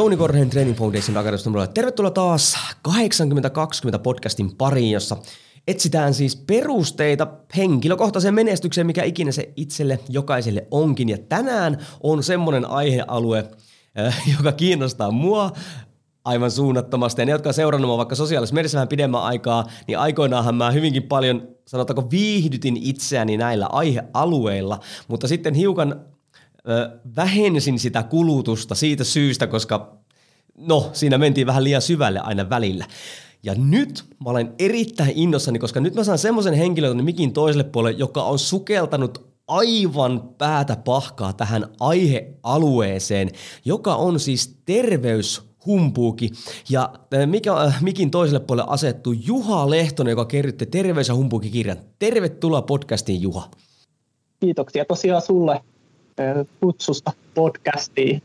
Jouni Korhonen Training Foundation Akademista. Tervetuloa taas 8020 podcastin pariin, jossa etsitään siis perusteita henkilökohtaiseen menestykseen, mikä ikinä se itselle jokaiselle onkin. Ja tänään on semmoinen aihealue, äh, joka kiinnostaa mua aivan suunnattomasti. Ja ne, jotka on seurannut vaikka sosiaalisessa mediassa vähän pidemmän aikaa, niin aikoinaanhan mä hyvinkin paljon, sanotaanko, viihdytin itseäni näillä aihealueilla, mutta sitten hiukan vähensin sitä kulutusta siitä syystä, koska no, siinä mentiin vähän liian syvälle aina välillä. Ja nyt mä olen erittäin innossani, koska nyt mä saan semmoisen henkilön mikin toiselle puolelle, joka on sukeltanut aivan päätä pahkaa tähän aihealueeseen, joka on siis terveyshumpuuki. Ja mikä, mikin toiselle puolelle asettuu Juha Lehtonen, joka kerrytti Terveys- ja humpuuki-kirjan. Tervetuloa podcastiin, Juha. Kiitoksia tosiaan sulle kutsusta podcastiin.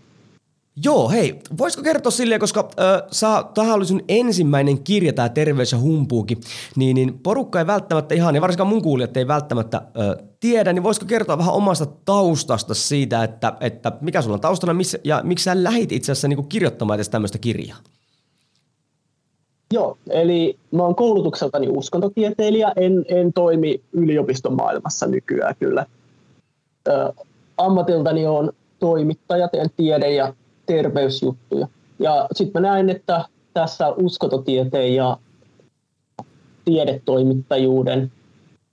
Joo, hei, voisiko kertoa silleen, koska äh, tähän oli sun ensimmäinen kirja, tämä Terveys ja humpuuki, niin, niin porukka ei välttämättä ihan, ja varsinkaan mun kuulijat ei välttämättä äh, tiedä, niin voisiko kertoa vähän omasta taustasta siitä, että, että mikä sulla on taustana, missä, ja miksi sä lähit itse asiassa niin kirjoittamaan edes tämmöistä kirjaa? Joo, eli mä oon koulutukseltani uskontotieteilijä, en, en toimi yliopiston maailmassa nykyään kyllä. Ö, ammatiltani on toimittaja, teen tiede- ja terveysjuttuja. Ja sitten mä näen, että tässä uskototieteen ja tiedetoimittajuuden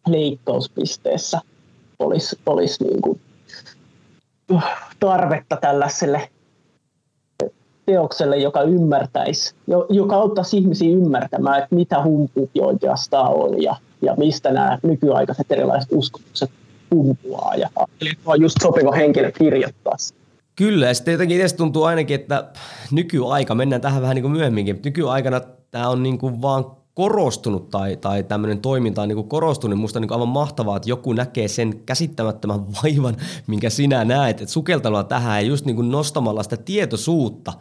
leikkauspisteessä olisi, olisi niin kuin tarvetta tällaiselle teokselle, joka ymmärtäisi, joka auttaisi ihmisiä ymmärtämään, että mitä humpuuki oikeastaan on ja, ja mistä nämä nykyaikaiset erilaiset uskomukset kumpuaa ja on just sopiva henkilö kirjoittaa Kyllä, ja sitten jotenkin itse tuntuu ainakin, että nykyaika, mennään tähän vähän niin kuin myöhemminkin, nykyaikana tämä on niin kuin vaan korostunut tai, tai tämmöinen toiminta on niin kuin korostunut. Musta on niin aivan mahtavaa, että joku näkee sen käsittämättömän vaivan, minkä sinä näet, että sukeltelua tähän ja just niin kuin nostamalla sitä tietoisuutta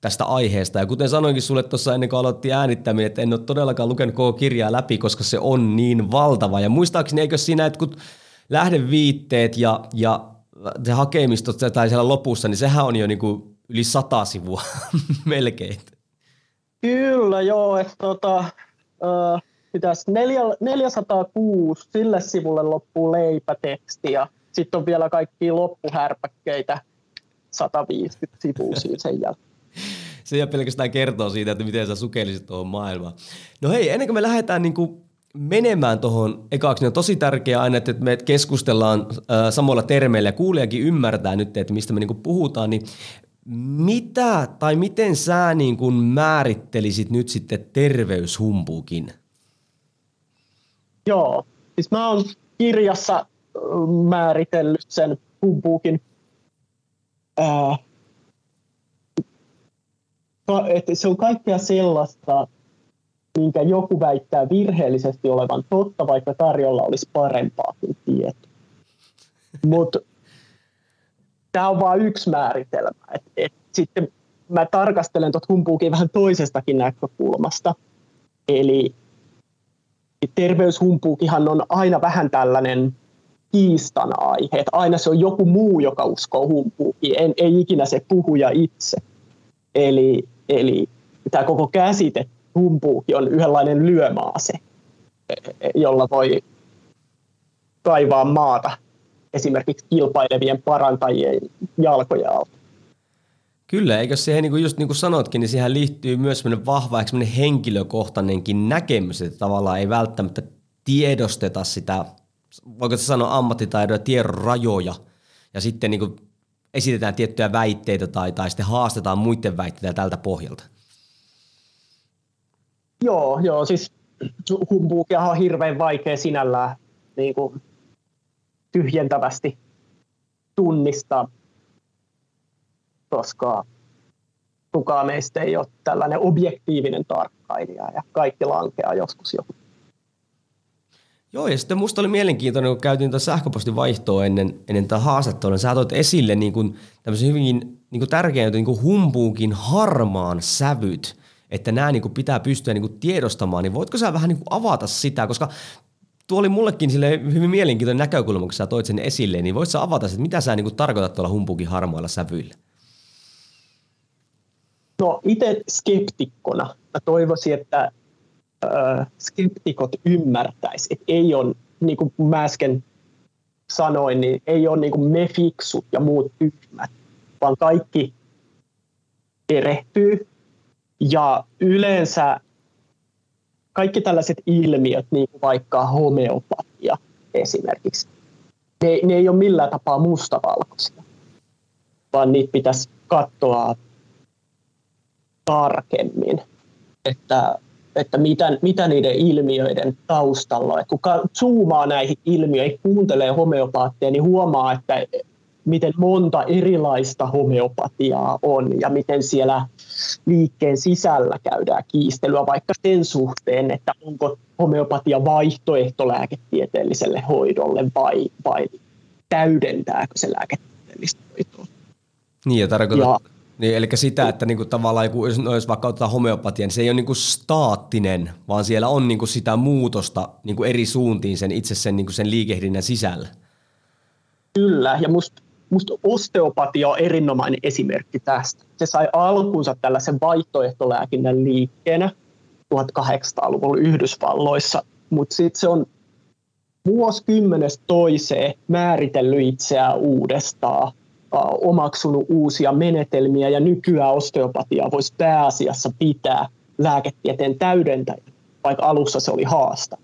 tästä aiheesta. Ja kuten sanoinkin sulle tuossa ennen kuin aloitti äänittäminen, että en ole todellakaan lukenut koko kirjaa läpi, koska se on niin valtava. Ja muistaakseni eikö siinä, että kun lähdeviitteet ja, ja se hakemisto tai siellä lopussa, niin sehän on jo niin kuin yli sata sivua melkein. Kyllä, joo. Että tota, äh, pitäisi neljä, 406, sille sivulle loppuu leipäteksti ja sitten on vielä kaikki loppuhärpäkkeitä 150 sivua siinä sen jälkeen. Se ei pelkästään kertoo siitä, että miten sä sukelisit tuohon maailmaan. No hei, ennen kuin me lähdetään niin kuin menemään tuohon ekaksi, niin on tosi tärkeää aina, että me keskustellaan samoilla termeillä ja kuulijakin ymmärtää nyt, että mistä me niin puhutaan, niin mitä tai miten sä niin kuin määrittelisit nyt sitten terveyshumpuukin? Joo, siis mä oon kirjassa määritellyt sen humpuukin äh, että se on kaikkea sellaista, minkä joku väittää virheellisesti olevan totta, vaikka tarjolla olisi parempaakin tietoa. Mutta tämä on vain yksi määritelmä. Et, et sitten mä tarkastelen tuota humpuukin vähän toisestakin näkökulmasta. Eli terveyshumpuukihan on aina vähän tällainen kiistan aihe, että aina se on joku muu, joka uskoo humpuukiin, ei, ei ikinä se puhuja itse. Eli, eli tämä koko käsite humpuuki on yhdenlainen lyömaase, jolla voi kaivaa maata esimerkiksi kilpailevien parantajien jalkoja alta. Kyllä, eikö siihen, niin kuin just niin kuin sanotkin, niin siihen liittyy myös sellainen vahva sellainen henkilökohtainenkin näkemys, että tavallaan ei välttämättä tiedosteta sitä, voiko se sanoa ammattitaidon ja tiedon rajoja, ja sitten niin kuin esitetään tiettyjä väitteitä tai, tai sitten haastetaan muiden väitteitä tältä pohjalta. Joo, joo, siis humpuukia on hirveän vaikea sinällään niin kuin tyhjentävästi tunnistaa, koska kukaan meistä ei ole tällainen objektiivinen tarkkailija ja kaikki lankeaa joskus joku. Joo, ja sitten musta oli mielenkiintoinen, kun käytiin tätä sähköpostin vaihtoa ennen, ennen tätä haastattelua, sä toit esille niin kuin tämmöisen hyvinkin niin kuin tärkeän niin kuin humpuukin harmaan sävyt, että nämä niin kuin pitää pystyä niin kuin tiedostamaan, niin voitko sä vähän niin kuin avata sitä, koska tuo oli mullekin sille hyvin mielenkiintoinen näkökulma, kun sä toit sen esille, niin voit sä avata, että mitä sä niin kuin tarkoitat tuolla humpuukin harmailla sävyillä? No itse skeptikkona mä toivoisin, että äh, skeptikot ymmärtäisi, että ei ole, niin kuin mä äsken sanoin, niin ei ole niin kuin me fiksut ja muut tyhmät, vaan kaikki erehtyy. Ja yleensä kaikki tällaiset ilmiöt, niin kuin vaikka homeopatia esimerkiksi, ne, ne ei ole millään tapaa mustavalkoisia, vaan niitä pitäisi katsoa tarkemmin, että, että mitä, mitä niiden ilmiöiden taustalla on. kun zoomaa näihin ilmiöihin, kuuntelee homeopaattia, niin huomaa, että miten monta erilaista homeopatiaa on ja miten siellä liikkeen sisällä käydään kiistelyä vaikka sen suhteen, että onko homeopatia vaihtoehto lääketieteelliselle hoidolle vai, vai täydentääkö se lääketieteellistä hoitoa. Niin ja tarkoitat, ja, niin, eli sitä, että niinku tavallaan kun jos vaikka otetaan homeopatia, niin se ei ole niinku staattinen, vaan siellä on niinku sitä muutosta niinku eri suuntiin sen itse sen, niinku sen liikehdinnän sisällä. Kyllä, ja musta must osteopatia on erinomainen esimerkki tästä. Se sai alkunsa tällaisen vaihtoehtolääkinnän liikkeenä 1800-luvulla Yhdysvalloissa, mutta sitten se on vuosikymmenestä toiseen määritellyt itseään uudestaan – omaksunut uusia menetelmiä ja nykyään osteopatia voisi pääasiassa pitää lääketieteen täydentäjä, vaikka alussa se oli haasta.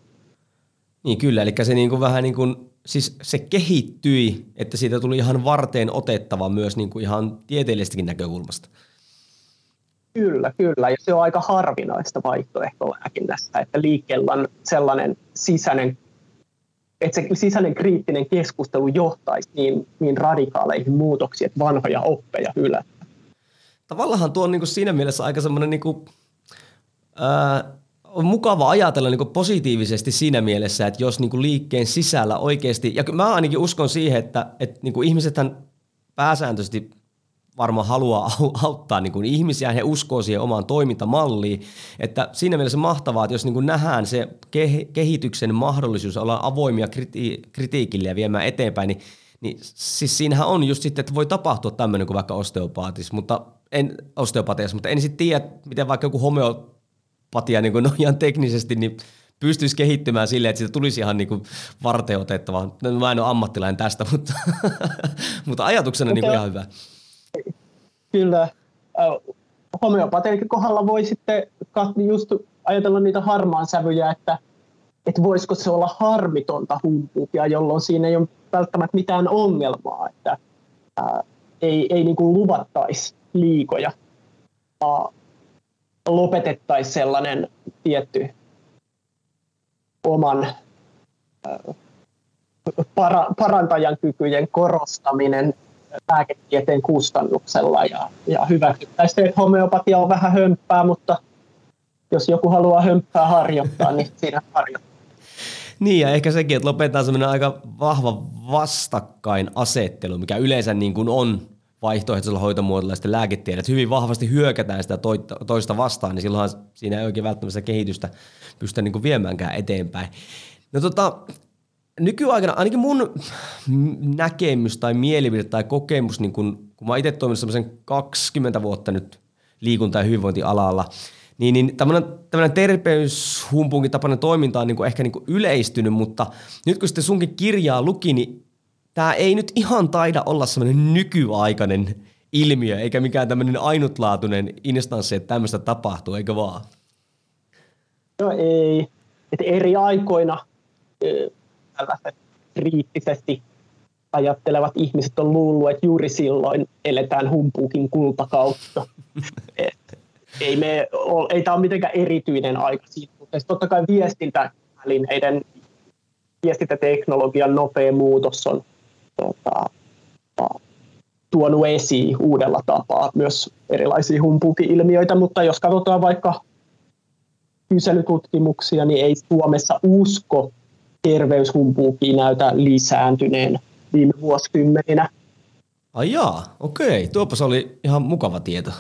Niin kyllä, eli se niin kuin vähän niin kuin, siis se kehittyi, että siitä tuli ihan varteen otettava myös niin kuin ihan tieteellisestäkin näkökulmasta. Kyllä, kyllä. Ja se on aika harvinaista vaihtoehtolääkinnässä, että liikkeellä on sellainen sisäinen että se sisäinen kriittinen keskustelu johtaisi niin, niin radikaaleihin muutoksiin, että vanhoja oppeja hylätään. Tavallaan tuo on niin kuin siinä mielessä aika semmoinen niin kuin, ää, on mukava ajatella niin positiivisesti siinä mielessä, että jos niin liikkeen sisällä oikeasti, ja mä ainakin uskon siihen, että, että niin ihmisethän pääsääntöisesti varmaan haluaa auttaa niin kuin ihmisiä, he uskoo siihen omaan toimintamalliin. Että siinä mielessä mahtavaa, että jos niin kuin nähdään se kehityksen mahdollisuus olla avoimia kriti- kritiikille ja viemään eteenpäin, niin, niin siis siinähän on just sitten, että voi tapahtua tämmöinen kuin vaikka osteopaatis, mutta en, osteopatias, mutta en sitten tiedä, miten vaikka joku homeopatia niin kuin no ihan teknisesti, niin pystyisi kehittymään silleen, että siitä tulisi ihan niin varten otettava. No, mä en ole ammattilainen tästä, mutta, mutta ajatuksena okay. niin kuin ihan hyvä kyllä homeopatiikan kohdalla voi sitten just ajatella niitä harmaan sävyjä, että, että voisiko se olla harmitonta humpuukia, jolloin siinä ei ole välttämättä mitään ongelmaa, että ää, ei, ei niin kuin luvattaisi liikoja, vaan lopetettaisiin sellainen tietty oman äh, para, parantajan kykyjen korostaminen lääketieteen kustannuksella ja, ja hyväksyttäisiin, että homeopatia on vähän hömppää, mutta jos joku haluaa hömppää harjoittaa, niin siinä harjoittaa. Niin ja ehkä sekin, että lopetetaan semmoinen aika vahva vastakkainasettelu, mikä yleensä niin kuin on vaihtoehtoisella hoitomuodolla sitten lääketiede, hyvin vahvasti hyökätään sitä toista vastaan, niin silloinhan siinä ei oikein välttämättä kehitystä pystytä niin kuin viemäänkään eteenpäin. No tota, nykyaikana ainakin mun näkemys tai mielipide tai kokemus, niin kun, kun mä itse toiminut semmoisen 20 vuotta nyt liikunta- ja hyvinvointialalla, niin, niin tämmöinen, tämmöinen terveyshumpunkin tapainen toiminta on niin kuin ehkä niin kuin yleistynyt, mutta nyt kun sitten sunkin kirjaa luki, niin tämä ei nyt ihan taida olla semmoinen nykyaikainen ilmiö, eikä mikään tämmöinen ainutlaatuinen instanssi, että tämmöistä tapahtuu, eikö vaan? No ei. että eri aikoina tällaiset kriittisesti ajattelevat ihmiset on luullut, että juuri silloin eletään humpuukin kultakautta. ei, me, ei tämä ole mitenkään erityinen aika siitä, mutta totta kai viestintävälineiden viestintäteknologian nopea muutos on tota, tuonut esiin uudella tapaa myös erilaisia humpuki-ilmiöitä, mutta jos katsotaan vaikka kyselytutkimuksia, niin ei Suomessa usko terveyshumpuukiin näytä lisääntyneen viime vuosikymmeninä. Ai jaa, okei. Tuopas oli ihan mukava tieto.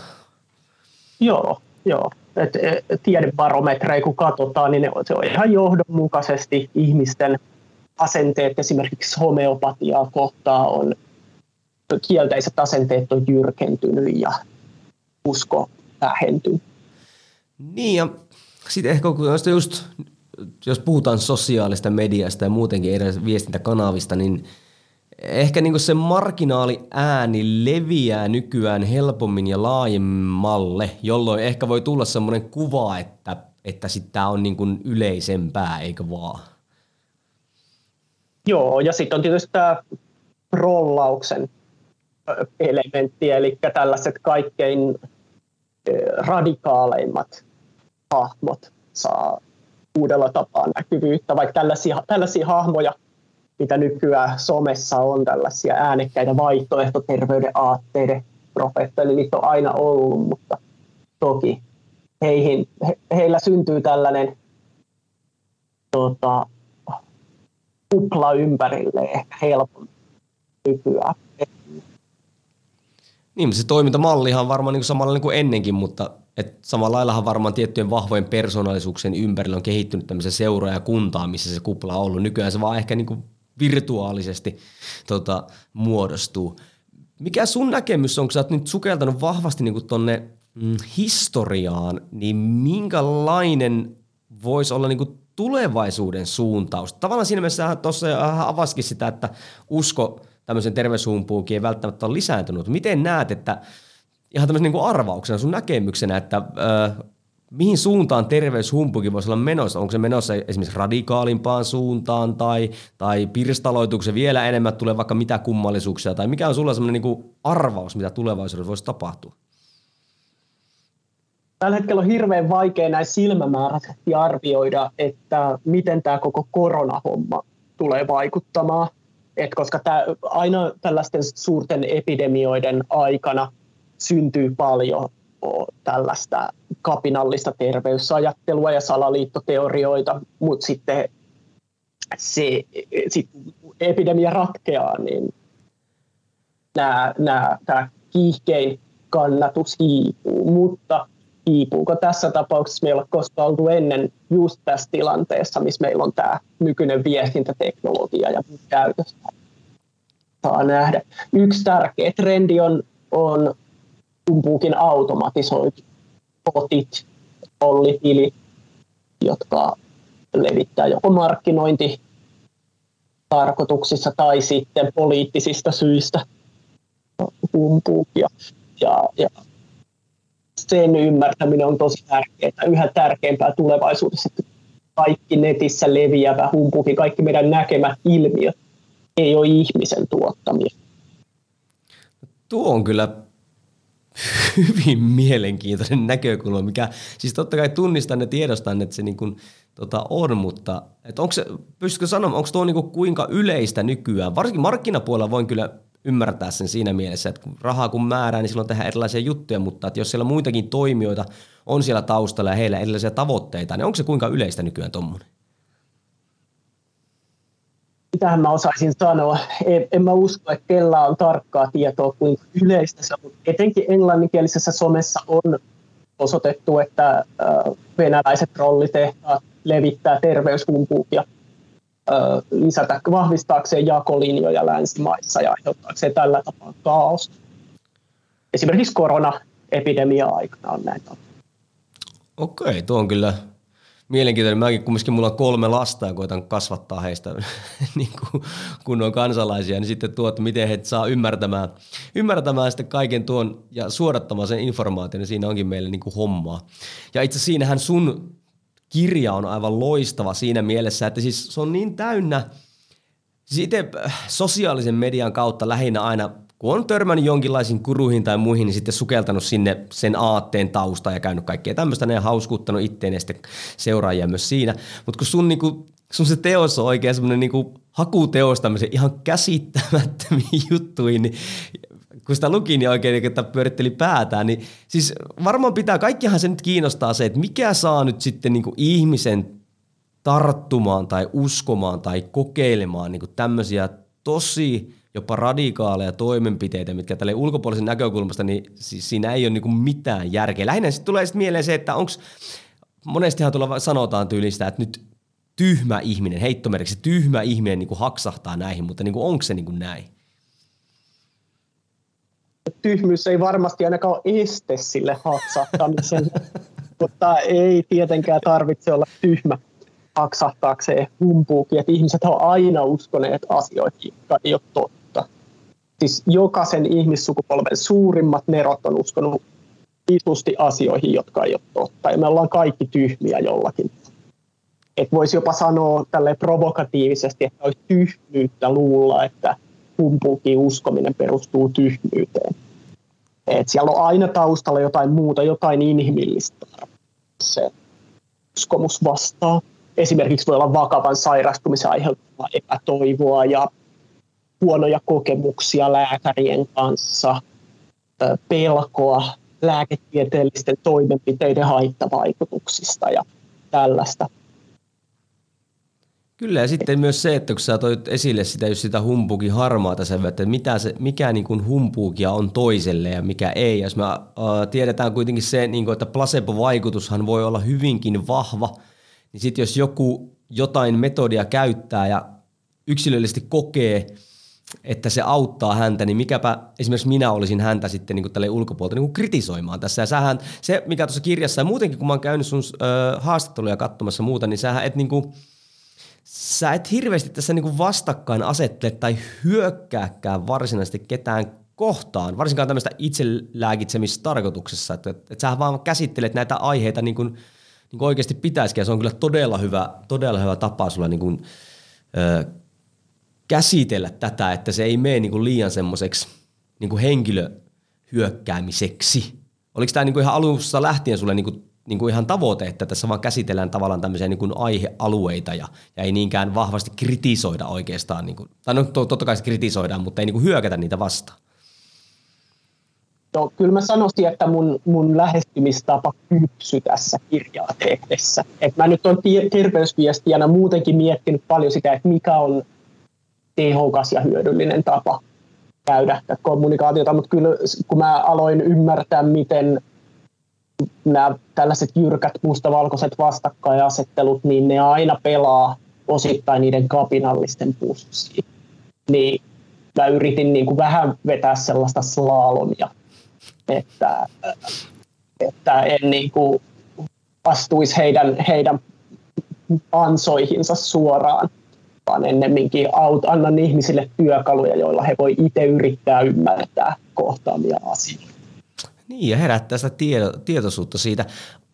Joo, joo. Et, et, tiedebarometreja kun katsotaan, niin ne, se on ihan johdonmukaisesti ihmisten asenteet esimerkiksi homeopatiaa kohtaan on kielteiset asenteet on jyrkentynyt ja usko vähentynyt. Niin ja sitten ehkä kun just, jos puhutaan sosiaalista mediasta ja muutenkin eri viestintäkanavista, niin ehkä niin se marginaali ääni leviää nykyään helpommin ja laajemmalle, jolloin ehkä voi tulla semmoinen kuva, että, että tämä on niin yleisempää, eikö vaan? Joo, ja sitten on tietysti tämä rollauksen elementti, eli tällaiset kaikkein radikaaleimmat hahmot saa uudella tapaa näkyvyyttä, vaikka tällaisia, tällaisia hahmoja, mitä nykyään somessa on, tällaisia äänekkäitä vaihtoehtoterveyden aatteiden profeettoja, niin niitä on aina ollut, mutta toki heihin, he, heillä syntyy tällainen tota, kupla ympärille ehkä helpommin nykyään. Niin, se toimintamallihan on varmaan niin samalla niin kuin ennenkin, mutta et samalla laillahan varmaan tiettyjen vahvojen persoonallisuuksien ympärillä on kehittynyt tämmöisen seura- ja kuntaa, missä se kupla on ollut. Nykyään se vaan ehkä niin kuin virtuaalisesti tota, muodostuu. Mikä sun näkemys on, kun sä oot nyt sukeltanut vahvasti niin tonne mm, historiaan, niin minkälainen voisi olla niin kuin tulevaisuuden suuntaus? Tavallaan siinä mielessä tuossa avaskin sitä, että usko tämmöisen terveyshumpuukin ei välttämättä ole lisääntynyt. Miten näet, että ihan tämmöisen niin arvauksena, sun näkemyksenä, että ö, mihin suuntaan terveyshumpukin voisi olla menossa? Onko se menossa esimerkiksi radikaalimpaan suuntaan tai, tai pirstaloituksen vielä enemmän tulee vaikka mitä kummallisuuksia? Tai mikä on sulla semmoinen niin arvaus, mitä tulevaisuudessa voisi tapahtua? Tällä hetkellä on hirveän vaikea näin silmämääräisesti arvioida, että miten tämä koko koronahomma tulee vaikuttamaan. Et koska tämä, aina tällaisten suurten epidemioiden aikana syntyy paljon tällaista kapinallista terveysajattelua ja salaliittoteorioita, mutta sitten se, sit epidemia ratkeaa, niin tämä kiihkein kannatus hiipuu, mutta hiipuuko tässä tapauksessa meillä koskaan oltu ennen just tässä tilanteessa, missä meillä on tämä nykyinen viestintäteknologia ja käytössä. Saa nähdä. Yksi tärkeä trendi on, on umpuukin automatisoitu botit, pollitilit, jotka levittää joko markkinointi tarkoituksissa tai sitten poliittisista syistä humpuukia. Ja, ja sen ymmärtäminen on tosi tärkeää, yhä tärkeämpää tulevaisuudessa, kaikki netissä leviävä humpuki, kaikki meidän näkemät ilmiöt ei ole ihmisen tuottamia. Tuo on kyllä hyvin mielenkiintoinen näkökulma, mikä siis totta kai tunnistan ja tiedostan, että se niin kuin, tota, on, mutta onko se, pystytkö sanomaan, onko tuo niin kuin kuinka yleistä nykyään? Varsinkin markkinapuolella voin kyllä ymmärtää sen siinä mielessä, että kun rahaa kun määrää, niin silloin tehdään erilaisia juttuja, mutta että jos siellä muitakin toimijoita on siellä taustalla ja heillä erilaisia tavoitteita, niin onko se kuinka yleistä nykyään tuommoinen? Mitähän mä osaisin sanoa. En, en mä usko, että kellä on tarkkaa tietoa, kuinka yleistä se on. Etenkin englanninkielisessä somessa on osoitettu, että venäläiset rollitehtaat levittää terveyshumpuukia lisätä, vahvistaakseen jakolinjoja länsimaissa ja aiheuttaakseen tällä tapaa kaos. Esimerkiksi korona-epidemia-aikana on näin Okei, tuo on kyllä mielenkiintoinen. Mäkin kumminkin mulla on kolme lasta ja koitan kasvattaa heistä niin kuin, kun on kansalaisia, niin sitten tuot, miten he saa ymmärtämään, ymmärtämään sitten kaiken tuon ja suodattamaan sen informaation, niin siinä onkin meille niin kuin hommaa. Ja itse siinähän sun kirja on aivan loistava siinä mielessä, että siis se on niin täynnä, siis itse äh, sosiaalisen median kautta lähinnä aina kun on törmännyt jonkinlaisiin kuruihin tai muihin, niin sitten sukeltanut sinne sen aatteen tausta ja käynyt kaikkea tämmöistä ja hauskuttanut itteen ja sitten seuraajia myös siinä. Mutta kun sun, niinku, sun se teos on oikein semmoinen niinku hakuteos tämmöisen ihan käsittämättömiin juttuihin, niin kun sitä luki, niin oikein niin, että pyöritteli päätään, niin siis varmaan pitää, kaikkihan se nyt kiinnostaa se, että mikä saa nyt sitten niin kuin ihmisen tarttumaan tai uskomaan tai kokeilemaan niin kuin tämmöisiä tosi jopa radikaaleja toimenpiteitä, mitkä tälle ulkopuolisen näkökulmasta, niin siis siinä ei ole niin kuin mitään järkeä. Lähinnä sitten tulee sitten mieleen se, että onko, monestihan tulla sanotaan tyylistä, että nyt tyhmä ihminen, heittomerkiksi tyhmä ihminen niin kuin haksahtaa näihin, mutta niin kuin onko se niin kuin näin? Tyhmyys ei varmasti ainakaan ole este sille haksahtamiselle, mutta ei tietenkään tarvitse olla tyhmä haksahtaakseen humpuukin, että ihmiset on aina uskoneet asioihin, jotka ei ole totta. Siis jokaisen ihmissukupolven suurimmat nerot on uskonut vitusti asioihin, jotka ei ole totta, ja me ollaan kaikki tyhmiä jollakin. Et voisi jopa sanoa tälle provokatiivisesti, että olisi tyhmyyttä luulla, että humpuukin uskominen perustuu tyhmyyteen. Et siellä on aina taustalla jotain muuta, jotain inhimillistä. Se uskomus vastaa. Esimerkiksi voi olla vakavan sairastumisen aiheuttama epätoivoa ja huonoja kokemuksia lääkärien kanssa, pelkoa lääketieteellisten toimenpiteiden haittavaikutuksista ja tällaista. Kyllä ja sitten myös se, että kun sä toit esille sitä, jos sitä humpuukin harmaata sen, että mitä se, mikä niin kuin humpuukia on toiselle ja mikä ei. Jos me äh, tiedetään kuitenkin se, niin kuin, että placebo-vaikutushan voi olla hyvinkin vahva, niin sitten jos joku jotain metodia käyttää ja yksilöllisesti kokee, että se auttaa häntä, niin mikäpä esimerkiksi minä olisin häntä sitten niin tälle ulkopuolelta niin kuin kritisoimaan tässä. Ja sähän, se mikä tuossa kirjassa ja muutenkin kun mä oon käynyt sun äh, haastatteluja katsomassa muuta, niin sähän et niin kuin, sä et hirveästi tässä niin kuin vastakkain asettele tai hyökkääkään varsinaisesti ketään kohtaan, varsinkaan tämmöistä itselääkitsemistarkoituksessa, että, että, että sä vaan käsittelet näitä aiheita niin kuin, niin kuin oikeasti pitäisikin, ja se on kyllä todella hyvä, todella hyvä tapa sulla niin kuin, ö, käsitellä tätä, että se ei mene niin kuin liian semmoiseksi niin henkilöhyökkäämiseksi. Oliko tämä niin kuin ihan alussa lähtien sulle niin kuin niin kuin ihan tavoite, että tässä vaan käsitellään tavallaan tämmöisiä niin kuin aihealueita ja, ja ei niinkään vahvasti kritisoida oikeastaan. Niin kuin, tai no totta kai kritisoidaan, mutta ei niin kuin hyökätä niitä vastaan. No, kyllä mä sanoisin, että mun, mun lähestymistapa kypsy tässä kirjaa tehdessä. Et mä nyt olen terveysviestijänä muutenkin miettinyt paljon sitä, että mikä on tehokas ja hyödyllinen tapa käydä kommunikaatiota, mutta kyllä kun mä aloin ymmärtää, miten nämä tällaiset jyrkät mustavalkoiset vastakkainasettelut, niin ne aina pelaa osittain niiden kapinallisten pussiin. Niin mä yritin niin kuin vähän vetää sellaista slalomia, että, että en niin kuin astuisi heidän, heidän ansoihinsa suoraan, vaan ennemminkin aut, annan ihmisille työkaluja, joilla he voi itse yrittää ymmärtää kohtaamia asioita. Niin, ja herättää sitä tieto, tietoisuutta siitä.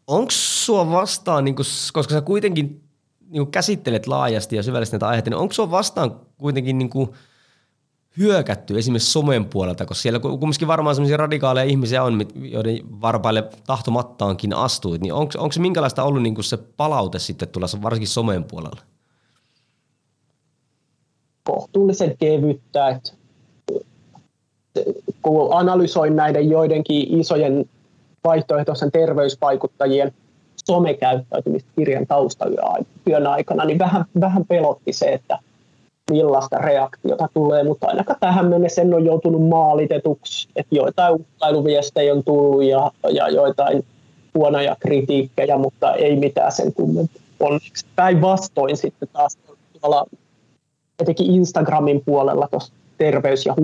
Onko sua vastaan, niin kun, koska sä kuitenkin niin kun käsittelet laajasti ja syvällisesti näitä aiheita, niin onko sua vastaan kuitenkin niin kun hyökätty esimerkiksi somen puolelta, koska siellä kumminkin varmaan sellaisia radikaaleja ihmisiä on, joiden varpaille tahtomattaankin astuit, niin onko, se minkälaista ollut niin se palaute sitten tulla varsinkin somen puolella? Kohtuullisen kevyttä, että kun analysoin näiden joidenkin isojen vaihtoehtoisen terveysvaikuttajien somekäyttäytymistä kirjan taustatyön aikana, niin vähän, vähän pelotti se, että millaista reaktiota tulee, mutta ainakaan tähän mennessä en ole joutunut maalitetuksi, että joitain uhkailuviestejä on tullut ja, ja joitain huonoja kritiikkejä, mutta ei mitään sen kummempaa. Onneksi päinvastoin sitten taas tuolla etenkin Instagramin puolella tuossa terveys- ja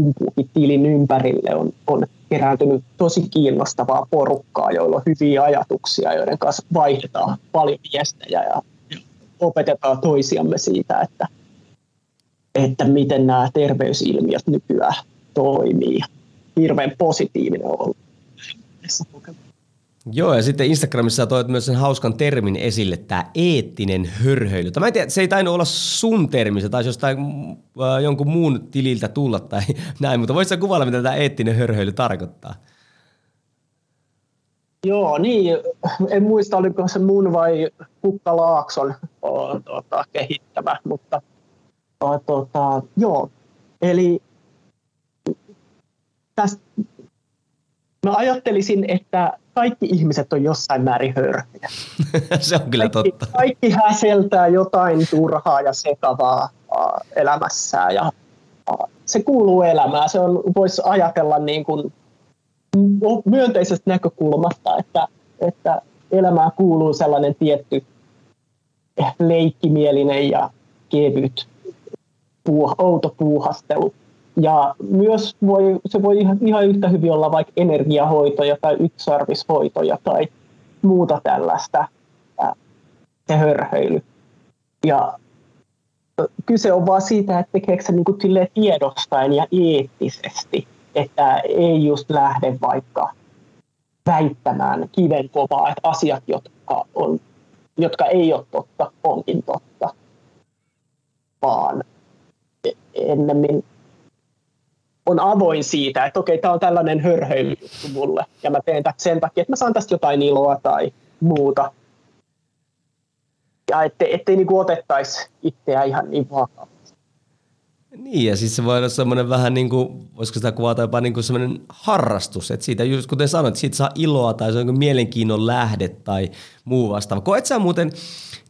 tilin ympärille on, on kerääntynyt tosi kiinnostavaa porukkaa, joilla on hyviä ajatuksia, joiden kanssa vaihdetaan paljon viestejä ja opetetaan toisiamme siitä, että, että miten nämä terveysilmiöt nykyään toimii. Hirveän positiivinen on ollut Joo, ja sitten Instagramissa toit myös sen hauskan termin esille, tämä eettinen hörhöily. Tämä en tiedä, se ei tainnut olla sun termi, se taisi jostain äh, jonkun muun tililtä tulla tai näin, mutta voisitko kuvailla, mitä tämä eettinen hörhöily tarkoittaa? Joo, niin. En muista, oliko se mun vai Kukka Laakson tuota, kehittämä, mutta tuota, joo. Eli tästä, mä ajattelisin, että kaikki ihmiset on jossain määrin hörhöjä. se on kyllä kaikki, totta. Kaikki häseltää jotain turhaa ja sekavaa elämässään ja se kuuluu elämään. Se on, voisi ajatella niin kuin myönteisestä näkökulmasta, että, että elämään kuuluu sellainen tietty leikkimielinen ja kevyt puuha, outo puuhastelu. Ja myös voi, se voi ihan, yhtä hyvin olla vaikka energiahoitoja tai yksarvishoitoja tai muuta tällaista se hörhöily. Ja kyse on vaan siitä, että tekeekö se niin kuin tiedostaen ja eettisesti että ei just lähde vaikka väittämään kiven kovaa, että asiat, jotka, on, jotka ei ole totta, onkin totta, vaan ennemmin on avoin siitä, että okei, tämä on tällainen hörhöily mulle, ja mä teen tätä sen takia, että mä saan tästä jotain iloa tai muuta. Ja ettei, ettei niin otettaisi itseä ihan niin vakavasti. Niin, ja siis se voi olla semmoinen vähän niin kuin, voisiko sitä kuvata jopa niin kuin semmoinen harrastus, että siitä just kuten sanoit, siitä saa iloa tai se on niin mielenkiinnon lähde tai muu vastaava. Koet sä muuten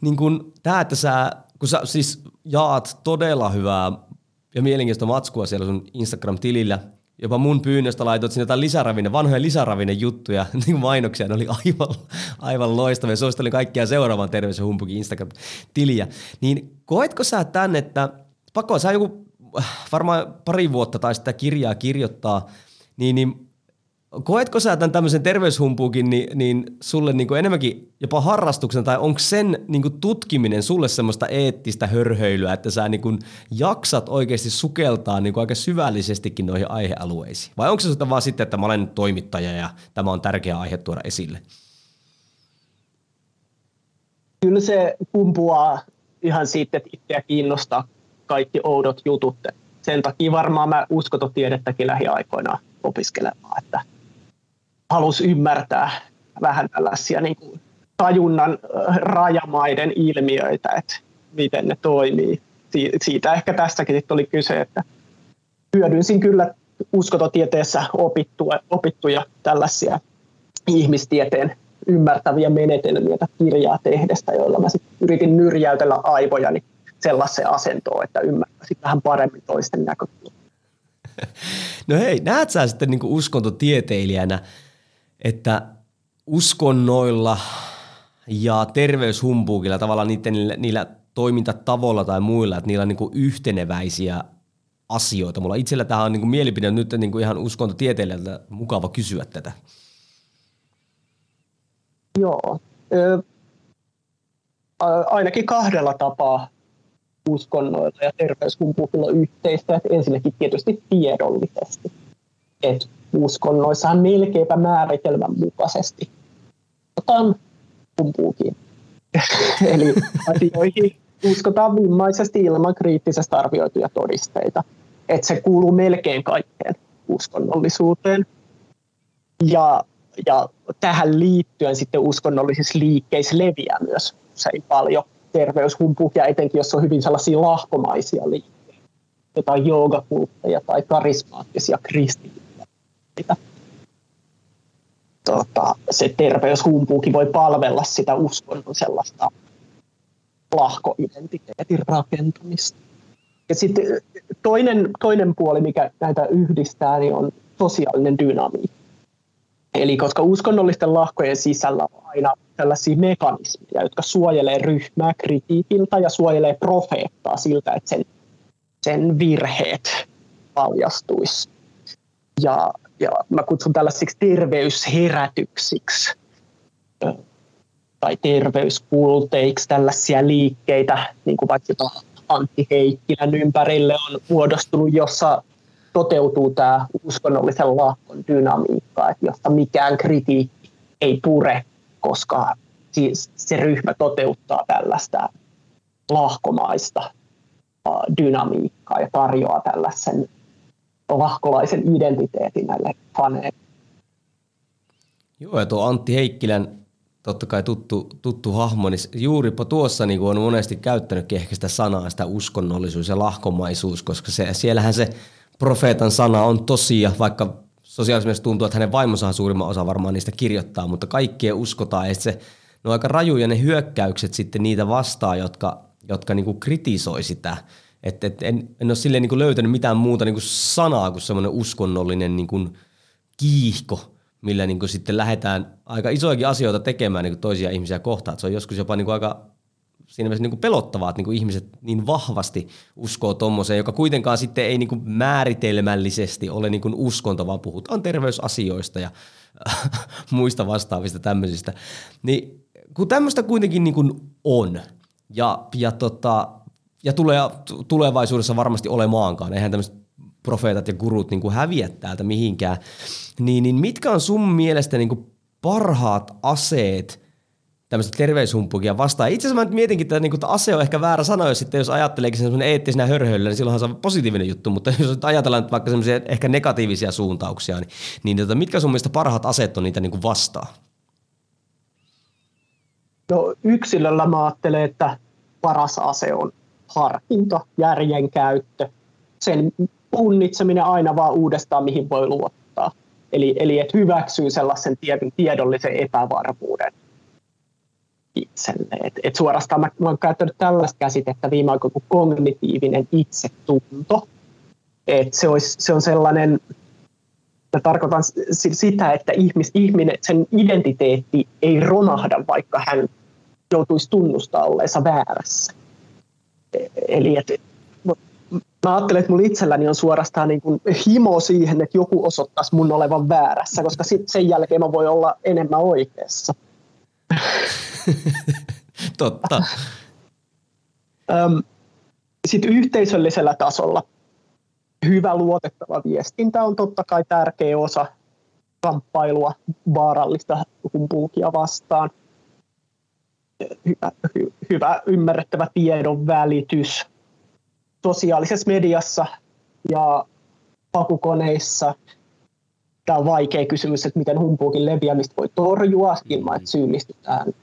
niin kuin tämä, että sä, kun sä siis jaat todella hyvää ja mielenkiintoista matskua siellä sun Instagram-tilillä, jopa mun pyynnöstä laitoit sinne jotain lisäravine, vanhoja lisäravine juttuja, niin mainoksia, ne oli aivan, aivan loistavia. Suosittelin kaikkia seuraavan Terveys ja Humpukin Instagram-tiliä. Niin koetko sä tän, että pakko sä joku varmaan pari vuotta tai sitä kirjaa kirjoittaa, niin, niin koetko sä tämän tämmöisen terveyshumpuukin niin, niin sulle niin kuin enemmänkin jopa harrastuksen, tai onko sen niin kuin tutkiminen sulle semmoista eettistä hörhöilyä, että sä niin kuin jaksat oikeasti sukeltaa niin kuin aika syvällisestikin noihin aihealueisiin? Vai onko se sitä vaan sitten, että mä olen toimittaja ja tämä on tärkeä aihe tuoda esille? Kyllä se kumpuaa ihan siitä, että itseä kiinnostaa kaikki oudot jutut. Sen takia varmaan mä uskototiedettäkin lähiaikoina opiskelemaan, että halus ymmärtää vähän tällaisia niin kuin tajunnan rajamaiden ilmiöitä, että miten ne toimii. Siitä ehkä tässäkin oli kyse, että hyödynsin kyllä uskototieteessä opittuja, opittuja tällaisia ihmistieteen ymmärtäviä menetelmiä kirjaa tehdestä, joilla mä sitten yritin nyrjäytellä aivojani sellaiseen asentoon, että ymmärtäisit vähän paremmin toisten näkökulmaa. No hei, näet sä sitten niin uskontotieteilijänä, että uskonnoilla ja terveyshumpuukilla tavallaan niiden, niillä, toimintatavoilla tai muilla, että niillä on niin yhteneväisiä asioita. Mulla itsellä tähän on niin mielipide nyt niin ihan uskontotieteilijältä mukava kysyä tätä. Joo. Ö, ainakin kahdella tapaa uskonnoilla ja terveyskumpuilla yhteistä. Ensinnäkin tietysti tiedollisesti. Että uskonnoissahan melkeinpä määritelmän mukaisesti otan kumpuukin. Eli asioihin uskotaan vimmaisesti ilman kriittisesti arvioituja todisteita. Että se kuuluu melkein kaikkeen uskonnollisuuteen. Ja, ja tähän liittyen sitten uskonnollisissa liikkeissä leviää myös usein paljon terveyshumpuja, etenkin jos on hyvin sellaisia lahkomaisia liikkeitä, jotain joogakultteja tai karismaattisia kristittyjä. Tota, se terveyshumpuukin voi palvella sitä uskonnon sellaista lahkoidentiteetin rakentamista. Ja sitten toinen, toinen puoli, mikä näitä yhdistää, niin on sosiaalinen dynamiikka. Eli koska uskonnollisten lahkojen sisällä on aina tällaisia mekanismeja, jotka suojelee ryhmää kritiikiltä ja suojelee profeettaa siltä, että sen, sen virheet paljastuisi. Ja, ja mä kutsun tällaisiksi terveysherätyksiksi tai terveyskulteiksi tällaisia liikkeitä, niin kuin vaikka Antti Heikkilän ympärille on muodostunut, jossa toteutuu tämä uskonnollisen lahkon dynamiikka, että josta mikään kritiikki ei pure, koska siis se ryhmä toteuttaa tällaista lahkomaista dynamiikkaa ja tarjoaa tällaisen lahkolaisen identiteetin näille faneille. Joo, ja tuo Antti Heikkilän totta kai tuttu, tuttu hahmo, niin juuripa tuossa niin on monesti käyttänyt ehkä sitä sanaa, sitä uskonnollisuus ja lahkomaisuus, koska se, siellähän se profeetan sana on tosia, vaikka sosiaalisessa tuntuu, että hänen vaimonsa suurimman osa varmaan niistä kirjoittaa, mutta kaikkea uskotaan, ja se, ne on aika rajuja ne hyökkäykset sitten niitä vastaan, jotka, jotka niin kuin kritisoi sitä. Et, et en, en ole silleen niin löytänyt mitään muuta niin kuin sanaa kuin semmoinen uskonnollinen niin kuin kiihko – millä niin kuin sitten lähdetään aika isojakin asioita tekemään niin kuin toisia ihmisiä kohtaan. se on joskus jopa niin kuin aika siinä mielessä niin pelottavaa, että niin kuin ihmiset niin vahvasti uskoo tuommoiseen, joka kuitenkaan sitten ei niin kuin määritelmällisesti ole niin kuin uskonto, vaan puhutaan terveysasioista ja muista vastaavista tämmöisistä. Niin kun tämmöistä kuitenkin niin kuin on ja, ja, tota, ja tulee, tulevaisuudessa varmasti olemaankaan, eihän tämmöistä profeetat ja gurut niin kuin häviä täältä mihinkään, niin, niin mitkä on sun mielestä niin kuin parhaat aseet tämmöistä terveyshumpukia vastaan? Itse asiassa mä nyt mietinkin, että, niin kuin, että ase on ehkä väärä sana, jos, sitten, jos ajatteleekin semmoinen eettisenä hörhöllä, niin silloinhan se on positiivinen juttu, mutta jos ajatellaan vaikka semmoisia ehkä negatiivisia suuntauksia, niin, niin tota, mitkä sun mielestä parhaat aseet on niitä niin kuin vastaan? No yksilöllä mä ajattelen, että paras ase on harkinta, järjen käyttö, sen punnitseminen aina vaan uudestaan, mihin voi luottaa. Eli, eli että hyväksyy sellaisen tiedon, tiedollisen epävarmuuden itselleen. Et, et suorastaan mä, mä olen käyttänyt tällaista käsitettä viime aikoina kuin kognitiivinen itsetunto. Et se, olisi, se on sellainen, mä tarkoitan sitä, että ihmis, ihminen, sen identiteetti ei romahda, vaikka hän joutuisi tunnustaa olleensa väärässä. Eli että mä ajattelen, että mulla itselläni on suorastaan niin kuin himo siihen, että joku osoittaisi mun olevan väärässä, koska sit sen jälkeen mä voi olla enemmän oikeassa. Totta. Sitten yhteisöllisellä tasolla hyvä luotettava viestintä on totta kai tärkeä osa kamppailua vaarallista humpuukia vastaan. Hyvä, hy, hyvä ymmärrettävä tiedon välitys – sosiaalisessa mediassa ja pakukoneissa. Tämä on vaikea kysymys, että miten humpuukin leviämistä voi torjua ilman, että syyllistytään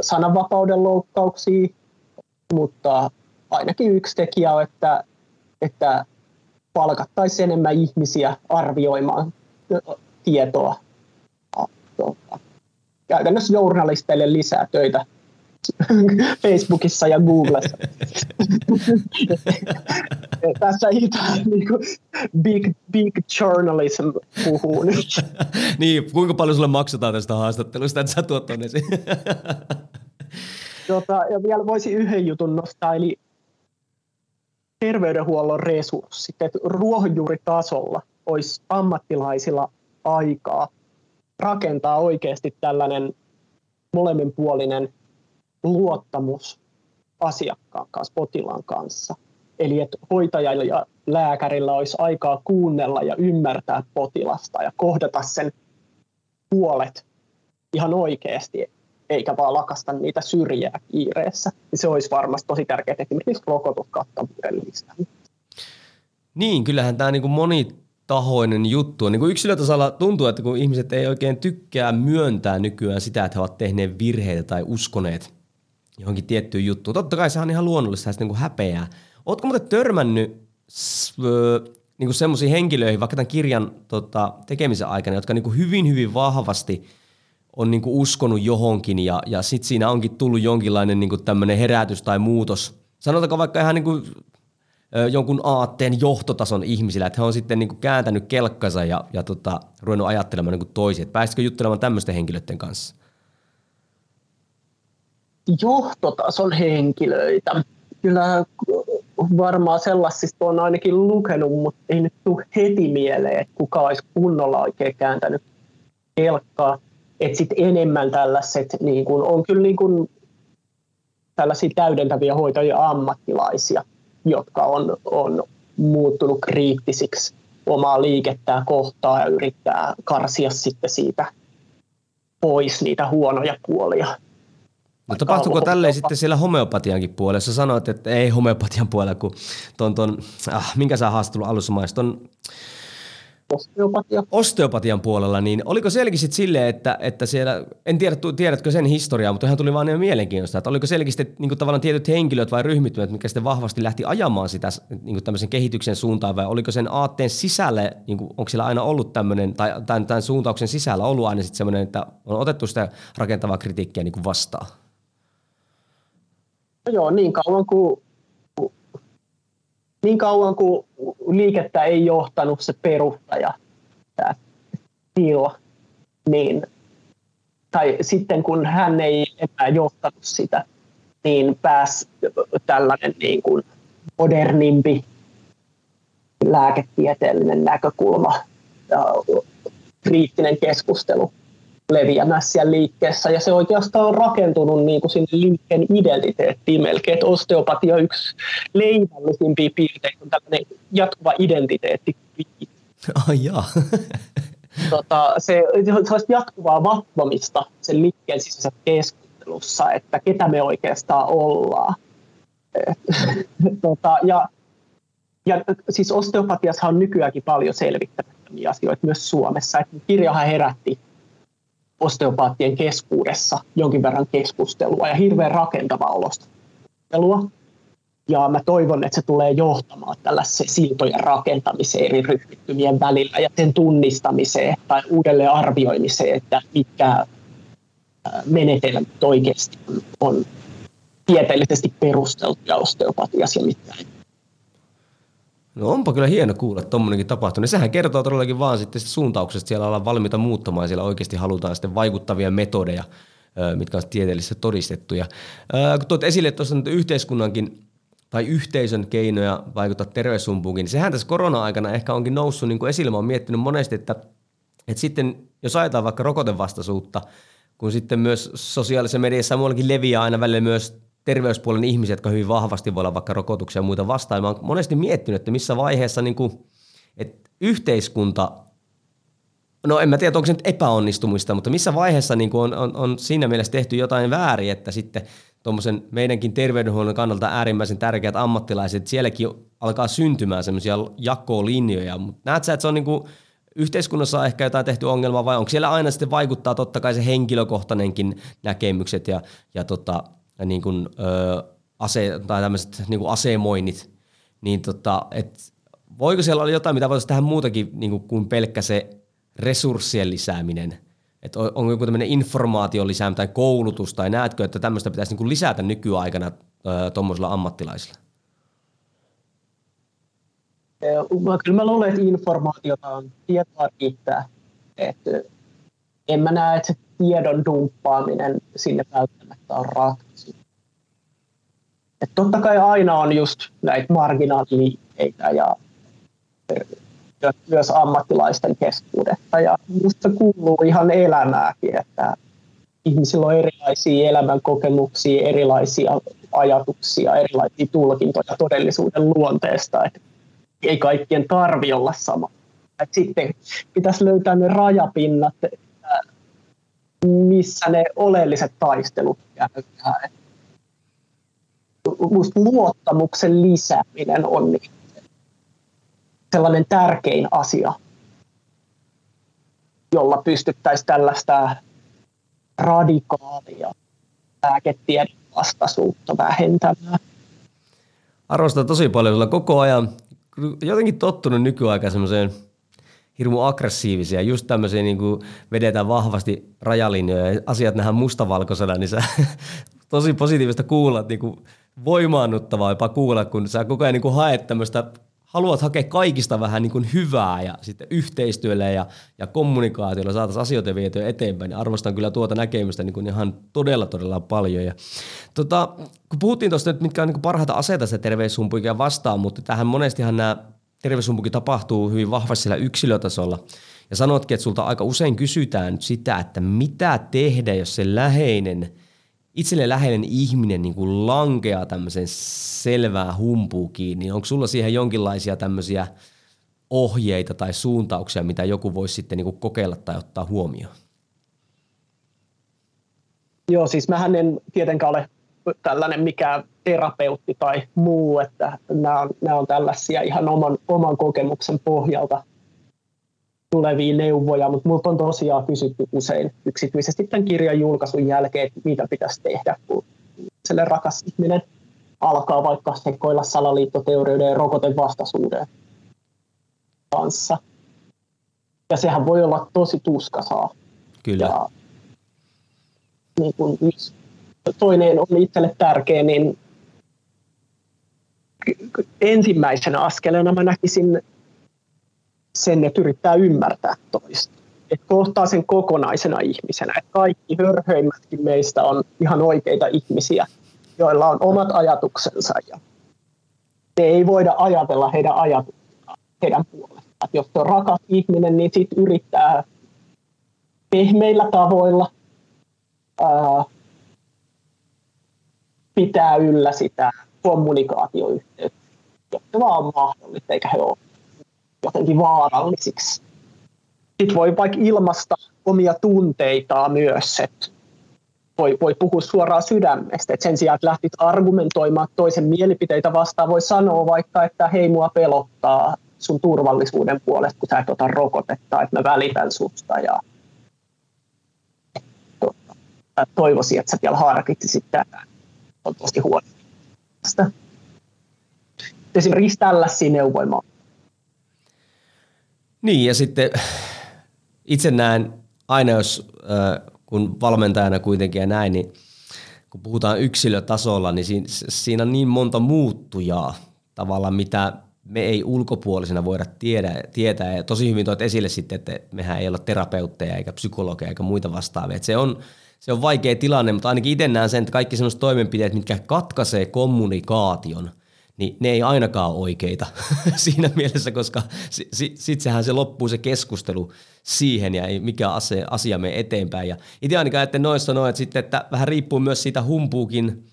sananvapauden loukkauksiin, mutta ainakin yksi tekijä on, että, että palkattaisiin enemmän ihmisiä arvioimaan tietoa. Käytännössä journalisteille lisää töitä Facebookissa ja Googlessa. Tässä itään niin big, big journalism puhuu nyt. niin, kuinka paljon sulle maksetaan tästä haastattelusta, että sä tuot tonne tota, ja vielä voisi yhden jutun nostaa, eli terveydenhuollon resurssit, että ruohonjuuritasolla olisi ammattilaisilla aikaa rakentaa oikeasti tällainen molemminpuolinen luottamus asiakkaan kanssa, potilaan kanssa. Eli että hoitajalla ja lääkärillä olisi aikaa kuunnella ja ymmärtää potilasta ja kohdata sen puolet ihan oikeasti, eikä vaan lakasta niitä syrjää kiireessä. Niin se olisi varmasti tosi tärkeää esimerkiksi rokotuskattavuuden lisääminen. Niin, kyllähän tämä niin monitahoinen juttu. Niin kuin yksilötasolla tuntuu, että kun ihmiset ei oikein tykkää myöntää nykyään sitä, että he ovat tehneet virheitä tai uskoneet johonkin tiettyyn juttuun. Totta kai se on ihan luonnollista sitä niin kuin häpeää. Oletko muuten törmännyt niin semmoisiin henkilöihin, vaikka tämän kirjan tota, tekemisen aikana, jotka niin kuin hyvin, hyvin vahvasti on niin kuin uskonut johonkin ja, ja sitten siinä onkin tullut jonkinlainen niin tämmöinen herätys tai muutos. Sanotaanko vaikka ihan niin kuin, jonkun aatteen johtotason ihmisillä, että he on sitten niin kuin kääntänyt kelkkansa ja, ja tota, ruvennut ajattelemaan niin kuin toisin. Pääsitkö juttelemaan tämmöisten henkilöiden kanssa? johtotason henkilöitä. Kyllä varmaan sellaisista on ainakin lukenut, mutta ei nyt tule heti mieleen, että kuka olisi kunnolla oikein kääntänyt kelkkaa. Että sitten enemmän tällaiset niin kun, on kyllä niin kun, tällaisia täydentäviä hoitajia ammattilaisia, jotka on, on muuttunut kriittisiksi omaa liikettää kohtaa ja yrittää karsia sitten siitä pois niitä huonoja puolia. No tapahtuuko tälleen sitten siellä homeopatiankin puolella? Sä sanoit, että ei homeopatian puolella, kun ton, ton ah, minkä sä haastattelun alussa mainitsit, ton osteopatia. Osteopatian puolella, niin oliko selkisit silleen, että, että siellä, en tiedä, tiedätkö sen historiaa, mutta ihan tuli vaan ihan mielenkiintoista, että oliko selkeästi niin kuin tavallaan tietyt henkilöt vai ryhmittymät, mikä sitten vahvasti lähti ajamaan sitä niin kuin tämmöisen kehityksen suuntaan, vai oliko sen aatteen sisälle, niin kuin, onko siellä aina ollut tämmöinen, tai tämän, tämän suuntauksen sisällä ollut aina sitten semmoinen, että on otettu sitä rakentavaa kritiikkiä niin kuin vastaan? No joo, niin kauan kuin niin kauan kuin liikettä ei johtanut se perustaja, tämä Till, niin, tai sitten kun hän ei enää johtanut sitä, niin pääsi tällainen niin kuin modernimpi lääketieteellinen näkökulma ja kriittinen keskustelu leviämässä siellä liikkeessä. Ja se oikeastaan on rakentunut niin kuin sinne liikkeen identiteettiin melkein. Että osteopatia yksi leimallisimpia piirteitä on tällainen jatkuva identiteetti. Ai jaa. tota, se, se olisi jatkuvaa vatvamista sen liikkeen sisäisessä keskustelussa, että ketä me oikeastaan ollaan. tota, ja, ja siis osteopatiassa on nykyäänkin paljon selvittämättömiä asioita myös Suomessa. Että kirjahan herätti osteopaattien keskuudessa jonkin verran keskustelua ja hirveän rakentavaa olosta Ja mä toivon, että se tulee johtamaan tällaiseen siltojen rakentamiseen eri ryhmittymien välillä ja sen tunnistamiseen tai uudelleen arvioimiseen, että mitkä menetelmät oikeasti on tieteellisesti perusteltuja osteopatiassa ja mitkä ei. No onpa kyllä hieno kuulla, että tuommoinenkin tapahtuu. Niin sehän kertoo todellakin vaan sitten suuntauksesta, siellä ollaan valmiita muuttamaan siellä oikeasti halutaan sitten vaikuttavia metodeja, mitkä on tieteellisesti todistettuja. Kun tuot esille tuossa yhteiskunnankin tai yhteisön keinoja vaikuttaa terveyssumpuunkin, niin sehän tässä korona-aikana ehkä onkin noussut niin kuin esille. Mä oon miettinyt monesti, että, että sitten jos ajetaan vaikka rokotevastaisuutta, kun sitten myös sosiaalisessa mediassa muuallakin leviää aina välillä myös terveyspuolen ihmisiä, jotka hyvin vahvasti voi olla vaikka rokotuksia ja muita vastaan. Mä oon monesti miettinyt, että missä vaiheessa niin kuin, että yhteiskunta, no en mä tiedä, onko se nyt epäonnistumista, mutta missä vaiheessa niin kuin on, on, on siinä mielessä tehty jotain väärin, että sitten tuommoisen meidänkin terveydenhuollon kannalta äärimmäisen tärkeät ammattilaiset, sielläkin alkaa syntymään semmoisia jakolinjoja, mutta näet sä, että se on niin kuin, yhteiskunnassa on ehkä jotain tehty ongelmaa vai onko siellä aina sitten vaikuttaa totta kai se henkilökohtainenkin näkemykset ja, ja tota, niin kuin, ö, ase, tai tämmöiset niin kuin asemoinnit, niin tota, et voiko siellä olla jotain, mitä voitaisiin tehdä muutakin niin kuin, kuin pelkkä se resurssien lisääminen? Että on, on joku tämmöinen informaation lisääminen tai koulutus, tai näetkö, että tämmöistä pitäisi niin kuin lisätä nykyaikana tuommoisilla ammattilaisilla? Kyllä mä luulen, että informaatiota on tietoa riittää. Että en mä näe, että se tiedon dumppaaminen sinne välttämättä on ratkaisu. Et totta kai aina on just näitä marginaaliliikkeitä ja myös ammattilaisten keskuudessa. Ja minusta kuuluu ihan elämääkin, että ihmisillä on erilaisia elämänkokemuksia, erilaisia ajatuksia, erilaisia tulkintoja todellisuuden luonteesta. Että ei kaikkien tarvi olla sama. Et sitten pitäisi löytää ne rajapinnat, missä ne oleelliset taistelut käydään. Musta luottamuksen lisääminen on niin sellainen tärkein asia, jolla pystyttäisiin tällaista radikaalia lääketiedon vastaisuutta vähentämään. Arvostan tosi paljon sulla koko ajan. Jotenkin tottunut nykyaikaan semmoiseen – hirmu aggressiivisia, just tämmöisiä niin kuin vedetään vahvasti rajalinjoja ja asiat nähdään mustavalkoisena, niin sä tosi positiivista kuulla, niin kuin voimaannuttavaa jopa kuulla, kun sä koko ajan niin kuin haet tämmöistä haluat hakea kaikista vähän niin kuin hyvää ja sitten yhteistyöllä ja, ja kommunikaatiolla saataisiin asioita vietyä eteenpäin. Niin arvostan kyllä tuota näkemystä niin kuin ihan todella todella paljon. Ja, tota, kun puhuttiin tuosta mitkä on niin kuin parhaita aseita se terveyshumpuikia vastaan, mutta tähän monestihan nämä terveyshumpukin tapahtuu hyvin vahvasti sillä yksilötasolla. Ja sanotkin, että sulta aika usein kysytään sitä, että mitä tehdä, jos se läheinen, itselle läheinen ihminen niin kuin lankeaa tämmöisen selvää humpuun kiinni. Onko sulla siihen jonkinlaisia tämmöisiä ohjeita tai suuntauksia, mitä joku voisi sitten niin kuin kokeilla tai ottaa huomioon? Joo, siis mähän en tietenkään ole tällainen mikään terapeutti tai muu, että nämä on, nämä on tällaisia ihan oman, oman kokemuksen pohjalta tulevia neuvoja, mutta minulta on tosiaan kysytty usein yksityisesti tämän kirjan julkaisun jälkeen, että mitä pitäisi tehdä, kun sille rakas ihminen alkaa vaikka sekoilla salaliittoteorioiden ja rokotevastaisuuden kanssa. Ja sehän voi olla tosi tuskasaa. Kyllä. Ja, niin kun yksi, toinen on itselle tärkeä, niin ensimmäisenä askeleena mä näkisin sen, että yrittää ymmärtää toista. Että kohtaa sen kokonaisena ihmisenä. Että kaikki hörhöimmätkin meistä on ihan oikeita ihmisiä, joilla on omat ajatuksensa. Ja me ei voida ajatella heidän ajatuksistaan heidän puolestaan. Jos on rakas ihminen, niin sitten yrittää pehmeillä tavoilla ää, pitää yllä sitä kommunikaatioyhteyttä, jotta vaan on mahdollista, eikä he ole jotenkin vaarallisiksi. Sitten voi vaikka ilmasta omia tunteitaan myös, että voi, voi puhua suoraan sydämestä. Et sen sijaan, että lähtit argumentoimaan toisen mielipiteitä vastaan, voi sanoa vaikka, että hei mua pelottaa sun turvallisuuden puolesta, kun sä et ota rokotetta, että mä välitän susta ja toivoisin, että sä vielä harkitsisit tätä. On tosi huono. Esimerkiksi tällaisia neuvoja niin ja sitten itse näen aina, jos kun valmentajana kuitenkin ja näin, niin kun puhutaan yksilötasolla, niin siinä, on niin monta muuttujaa tavallaan, mitä me ei ulkopuolisena voida tiedä, tietää. Ja tosi hyvin toit esille sitten, että mehän ei olla terapeutteja eikä psykologeja eikä muita vastaavia. Että se on, se on vaikea tilanne, mutta ainakin itse näen sen, että kaikki sellaiset toimenpiteet, mitkä katkaisee kommunikaation – niin ne ei ainakaan ole oikeita siinä mielessä, koska si, si, sitten sehän se loppuu se keskustelu siihen ja ei mikä asia, asia mene eteenpäin. Ja itse ainakaan että noissa sanoa, että, sitten, että vähän riippuu myös siitä humpuukin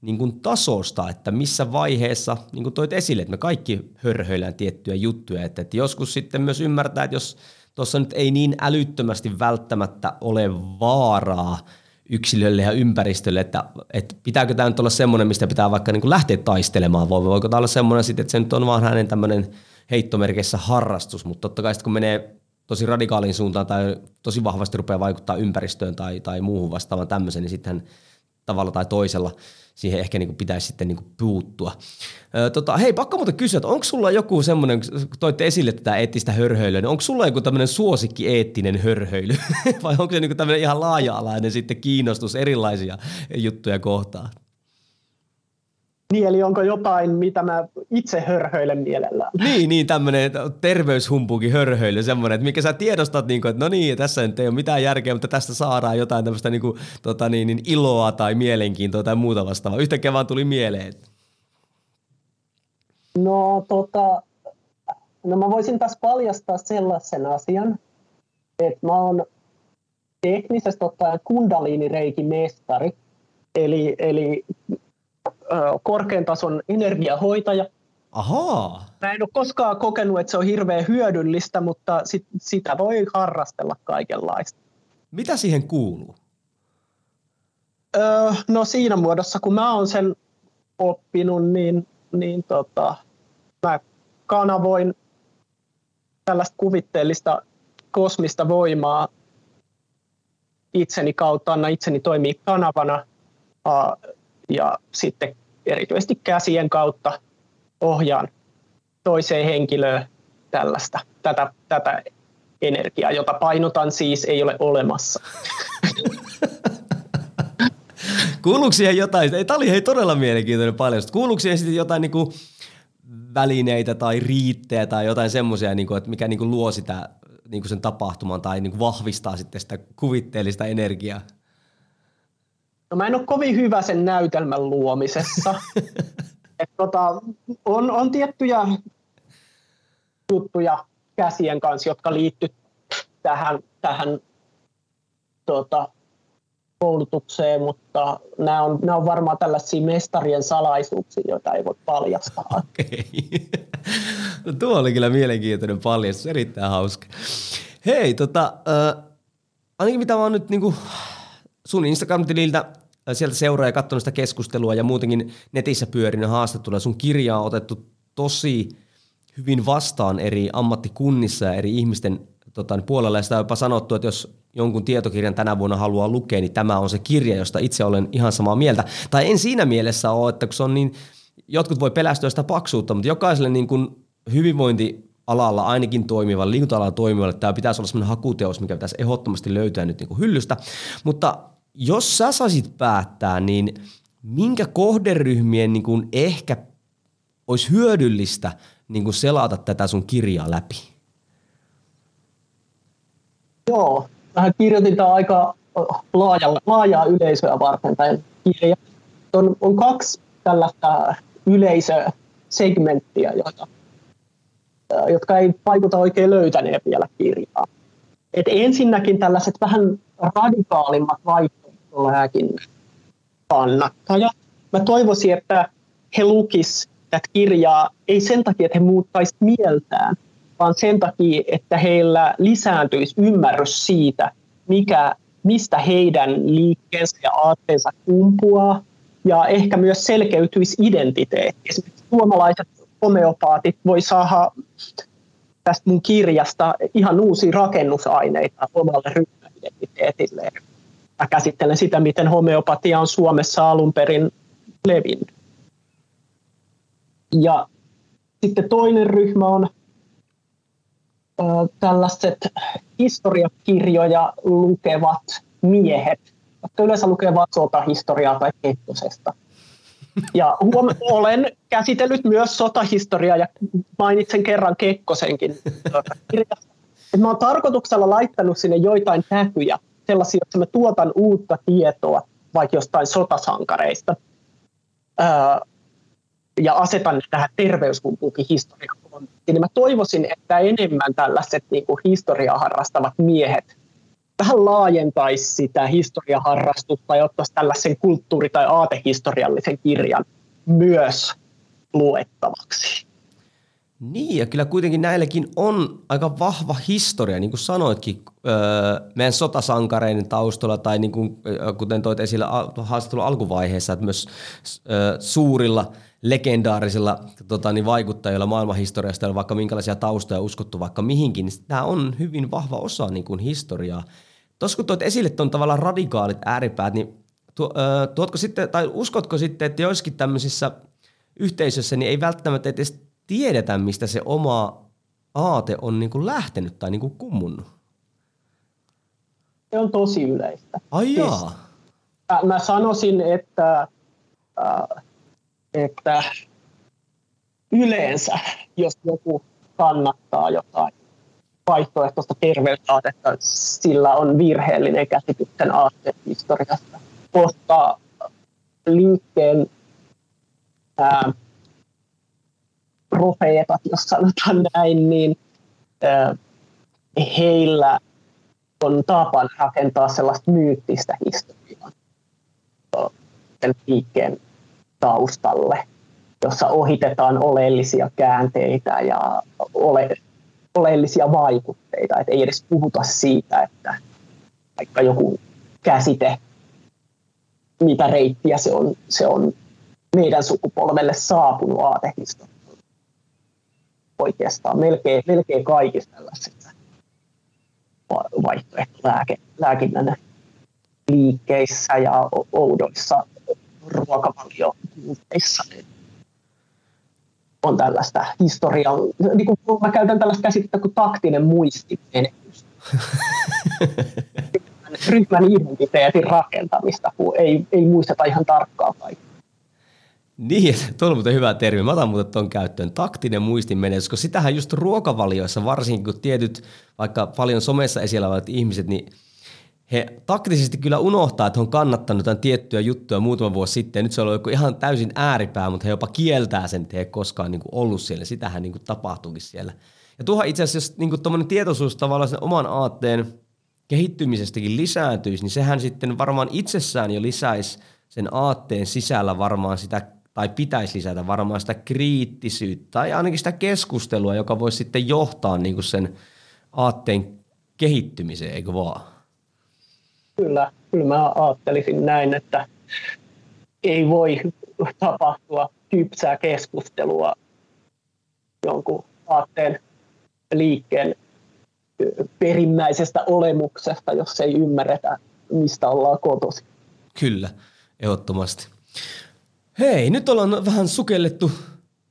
niin kuin tasosta, että missä vaiheessa, niin kuin toit esille, että me kaikki hörhöillään tiettyjä juttuja, että, että joskus sitten myös ymmärtää, että jos tuossa nyt ei niin älyttömästi välttämättä ole vaaraa – yksilölle ja ympäristölle, että, että pitääkö tämä nyt olla semmoinen, mistä pitää vaikka niin kuin lähteä taistelemaan, vai voiko tämä olla semmoinen sitten, että se nyt on vaan hänen tämmöinen heittomerkeissä harrastus, mutta totta kai sitten kun menee tosi radikaaliin suuntaan tai tosi vahvasti rupeaa vaikuttaa ympäristöön tai, tai muuhun vastaavaan tämmöiseen, niin sitten tavalla tai toisella siihen ehkä niin kuin pitäisi sitten niin kuin puuttua. Öö, tota, hei, pakko muuten kysyä, että onko sulla joku semmoinen, toitte esille tätä eettistä hörhöilyä, niin onko sulla joku tämmöinen suosikki eettinen hörhöily? Vai onko se niin kuin tämmöinen ihan laaja-alainen sitten kiinnostus erilaisia juttuja kohtaan? Niin, eli onko jotain, mitä mä itse hörhöilen mielellään? Niin, niin tämmöinen terveyshumpukin hörhöily, semmoinen, että mikä sä tiedostat, niin kuin, että no niin, tässä ei ole mitään järkeä, mutta tästä saadaan jotain tämmöistä niin kuin, tota niin, niin iloa tai mielenkiintoa tai muuta vastaavaa. Yhtäkkiä vaan tuli mieleen. No, tota, no mä voisin taas paljastaa sellaisen asian, että mä oon teknisesti ottaen kundaliinireikin mestari, eli, eli korkean tason energiahoitaja. Ahaa. Mä en ole koskaan kokenut, että se on hirveän hyödyllistä, mutta sit, sitä voi harrastella kaikenlaista. Mitä siihen kuuluu? Öö, no siinä muodossa, kun mä oon sen oppinut, niin, niin tota, mä kanavoin tällaista kuvitteellista kosmista voimaa itseni kautta, anna itseni toimii kanavana ja sitten erityisesti käsien kautta ohjaan toiseen henkilöön tällaista, tätä, tätä energiaa, jota painotan siis ei ole olemassa. Kuuluuko siihen jotain, tämä oli hei todella mielenkiintoinen paljon, kuuluuko siihen sitten jotain niin kuin välineitä tai riittejä tai jotain semmoisia, niin että mikä niin kuin luo sitä niin kuin sen tapahtuman tai niin kuin vahvistaa sitten sitä kuvitteellista energiaa? No mä en ole kovin hyvä sen näytelmän luomisessa. Et tota, on, on tiettyjä juttuja käsien kanssa, jotka liittyy tähän, tähän tota, koulutukseen, mutta nämä on, nämä on varmaan tällaisia mestarien salaisuuksia, joita ei voi paljastaa. Okei. No tuo oli kyllä mielenkiintoinen paljastus, erittäin hauska. Hei, tota, äh, ainakin mitä mä oon nyt niinku sun Instagram-tililtä sieltä seuraa ja katsonut sitä keskustelua ja muutenkin netissä pyörinyt haastatteluja. Sun kirjaa on otettu tosi hyvin vastaan eri ammattikunnissa ja eri ihmisten tota, puolella. Ja sitä on jopa sanottu, että jos jonkun tietokirjan tänä vuonna haluaa lukea, niin tämä on se kirja, josta itse olen ihan samaa mieltä. Tai en siinä mielessä ole, että kun se on niin, jotkut voi pelästyä sitä paksuutta, mutta jokaiselle niin kuin hyvinvointialalla ainakin toimivalle, liikunta-alalla toimivalle, tämä pitäisi olla sellainen hakuteos, mikä pitäisi ehdottomasti löytää nyt niin kuin hyllystä. Mutta jos sä saisit päättää, niin minkä kohderyhmien niin kuin ehkä olisi hyödyllistä niin kuin selata tätä sun kirjaa läpi? Joo, mä kirjoitin tämä aika laaja, laajaa yleisöä varten tämä kirja. On, on kaksi tällaista yleisösegmenttiä, joita, jotka ei vaikuta oikein löytäneen vielä kirjaa. Et ensinnäkin tällaiset vähän radikaalimmat vaihtoehtolääkin kannattajat. Mä toivoisin, että he lukis tätä kirjaa ei sen takia, että he muuttaisi mieltään, vaan sen takia, että heillä lisääntyisi ymmärrys siitä, mikä, mistä heidän liikkeensä ja aatteensa kumpuaa, ja ehkä myös selkeytyisi identiteetti. Esimerkiksi suomalaiset homeopaatit voi saada tästä mun kirjasta ihan uusia rakennusaineita omalle ryhmäidentiteetille. Mä käsittelen sitä, miten homeopatia on Suomessa alun perin levinnyt. Ja sitten toinen ryhmä on ö, tällaiset historiakirjoja lukevat miehet, jotka yleensä lukevat sotahistoriaa tai kettosesta. Ja huom- olen käsitellyt myös sotahistoriaa ja mainitsen kerran Kekkosenkin kirjassa. Mä olen tarkoituksella laittanut sinne joitain täkyjä, sellaisia, että mä tuotan uutta tietoa vaikka jostain sotasankareista. Ja asetan ne tähän terveyskumpuukin historian niin mä toivoisin, että enemmän tällaiset niin kuin historiaa harrastavat miehet vähän laajentaisi sitä historiaharrastusta ja ottaisi tällaisen kulttuuri- tai aatehistoriallisen kirjan myös luettavaksi. Niin, ja kyllä kuitenkin näilläkin on aika vahva historia, niin kuin sanoitkin, öö, meidän sotasankareiden taustalla, tai niin kuin, kuten toit esille haastattelun alkuvaiheessa, että myös suurilla legendaarisilla tota, niin vaikuttajilla maailmanhistoriasta, vaikka minkälaisia taustoja uskottu vaikka mihinkin, niin tämä on hyvin vahva osa niin kuin historiaa. Tuossa kun toit esille tuon tavallaan radikaalit ääripäät, niin öö, tuotko sitten, tai uskotko sitten, että joissakin tämmöisissä yhteisössä niin ei välttämättä edes tiedetä, mistä se oma aate on niin kuin lähtenyt tai niin kuin kummunnut? Se on tosi yleistä. Ai siis, mä, mä sanoisin, että, äh, että yleensä, jos joku kannattaa jotain vaihtoehtoista terveysaatetta, sillä on virheellinen käsitys sen aatteen historiasta. Koska liikkeen ää, profeetat, jos sanotaan näin, niin heillä on tapan rakentaa sellaista myyttistä historiaa sen liikkeen taustalle, jossa ohitetaan oleellisia käänteitä ja ole, oleellisia vaikutteita. Et ei edes puhuta siitä, että vaikka joku käsite, mitä reittiä se on, se on meidän sukupolvelle saapunut aatehistoria. Oikeastaan melkein, melkein kaikissa tällaisissa vaihtoehtolääkinnän liikkeissä ja oudoissa ruokavaliomuuteissa on tällaista historiaa. Niin kuin mä käytän tällaista käsitettä kuin taktinen muistimenetys. ryhmän identiteetin rakentamista, kun ei, ei muisteta ihan tarkkaan kaikkea. Niin, tuo on muuten hyvä termi. Mä otan muuten tuon käyttöön. Taktinen muistinmenetys, koska sitähän just ruokavalioissa, varsinkin kun tietyt, vaikka paljon somessa esillä olevat ihmiset, niin he taktisesti kyllä unohtaa, että he on kannattanut jotain tiettyjä juttuja muutama vuosi sitten. Nyt se on joku ihan täysin ääripää, mutta he jopa kieltää sen, että he ei koskaan niin kuin ollut siellä. Sitähän niin kuin tapahtuukin siellä. Ja tuohon itse asiassa, jos niin tietoisuus tavallaan sen oman aatteen kehittymisestäkin lisääntyisi, niin sehän sitten varmaan itsessään jo lisäisi sen aatteen sisällä varmaan sitä, tai pitäisi lisätä varmaan sitä kriittisyyttä, tai ainakin sitä keskustelua, joka voisi sitten johtaa niin kuin sen aatteen kehittymiseen, eikö vaan? Kyllä. kyllä mä ajattelisin näin, että ei voi tapahtua kypsää keskustelua jonkun aatteen liikkeen perimmäisestä olemuksesta, jos ei ymmärretä, mistä ollaan kotosi. Kyllä, ehdottomasti. Hei, nyt ollaan vähän sukellettu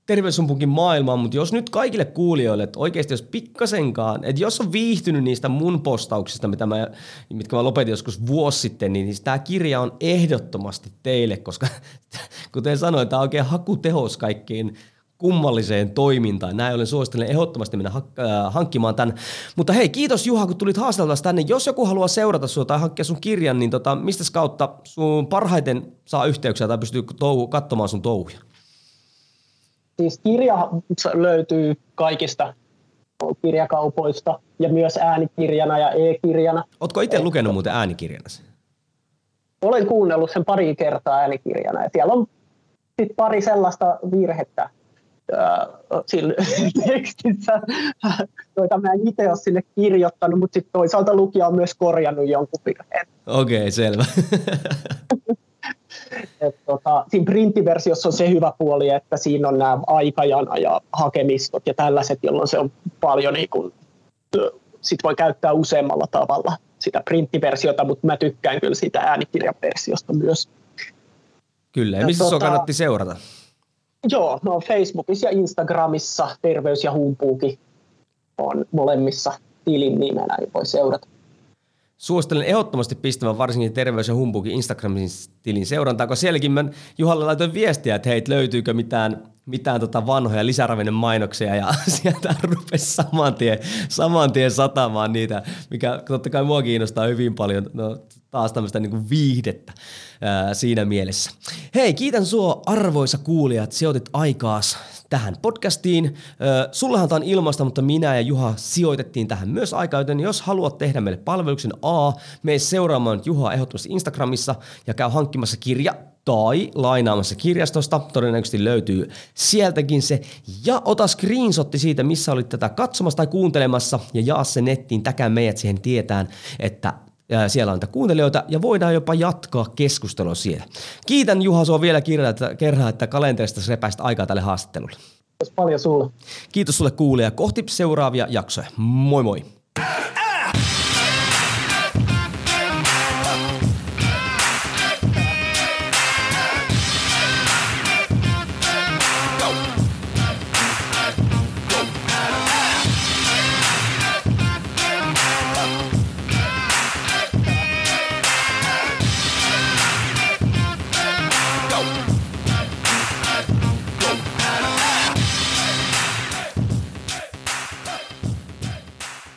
terveyssumpunkin maailmaan, mutta jos nyt kaikille kuulijoille, että oikeasti jos pikkasenkaan, että jos on viihtynyt niistä mun postauksista, mitä mä, mitkä mä lopetin joskus vuosi sitten, niin, niin tämä kirja on ehdottomasti teille, koska kuten sanoin, tämä on oikein hakutehos kaikkiin kummalliseen toimintaan. Näin olen suosittelen ehdottomasti mennä äh, hankkimaan tämän. Mutta hei, kiitos Juha, kun tulit haasteltavaksi tänne. Jos joku haluaa seurata sinua tai hankkia sun kirjan, niin tota, mistä kautta sun parhaiten saa yhteyksiä tai pystyy touhu, katsomaan sun touhuja? Siis kirja löytyy kaikista kirjakaupoista ja myös äänikirjana ja e-kirjana. Oletko itse lukenut muuten äänikirjana? Olen kuunnellut sen pari kertaa äänikirjana ja siellä on sit pari sellaista virhettä, sillä tekstissä, joita mä en itse ole sinne kirjoittanut, mutta sitten toisaalta lukija on myös korjannut jonkun virheen. Okei, okay, selvä. Et tota, siinä printtiversiossa on se hyvä puoli, että siinä on nämä aikajana ja hakemistot ja tällaiset, jolloin se on paljon niin kuin, sit voi käyttää useammalla tavalla sitä printtiversiota, mutta mä tykkään kyllä sitä äänikirjaversiosta myös. Kyllä, ja, missä tota, kannatti seurata? Joo, no Facebookissa ja Instagramissa Terveys ja Humpuuki on molemmissa tilin nimenä, niin voi seurata. Suosittelen ehdottomasti pistämään varsinkin Terveys ja Humpuukin Instagramin tilin seurantaa, kun sielläkin mä Juhalle laitoin viestiä, että hei, löytyykö mitään, mitään tota vanhoja lisäravinnon mainoksia ja sieltä rupesi saman tien, saman tien satamaan niitä, mikä totta kai mua kiinnostaa hyvin paljon. No, taas tämmöistä niin kuin viihdettä ää, siinä mielessä. Hei, kiitän sua arvoisa kuulija, että sijoitit aikaas tähän podcastiin. Ää, sullahan tämä on ilmasta, mutta minä ja Juha sijoitettiin tähän myös aikaa, joten jos haluat tehdä meille palveluksen A, mene seuraamaan Juha ehdottomasti Instagramissa ja käy hankkimassa kirja tai lainaamassa kirjastosta, todennäköisesti löytyy sieltäkin se, ja ota screenshotti siitä, missä olit tätä katsomassa tai kuuntelemassa, ja jaa se nettiin, täkää meidät siihen tietään, että siellä on niitä kuuntelijoita ja voidaan jopa jatkaa keskustelua siellä. Kiitän Juha sua vielä kerran, että kalenterista repäistä aikaa tälle haastattelulle. Kiitos paljon sulle. Kiitos sulle kuulija. Kohti seuraavia jaksoja. Moi moi.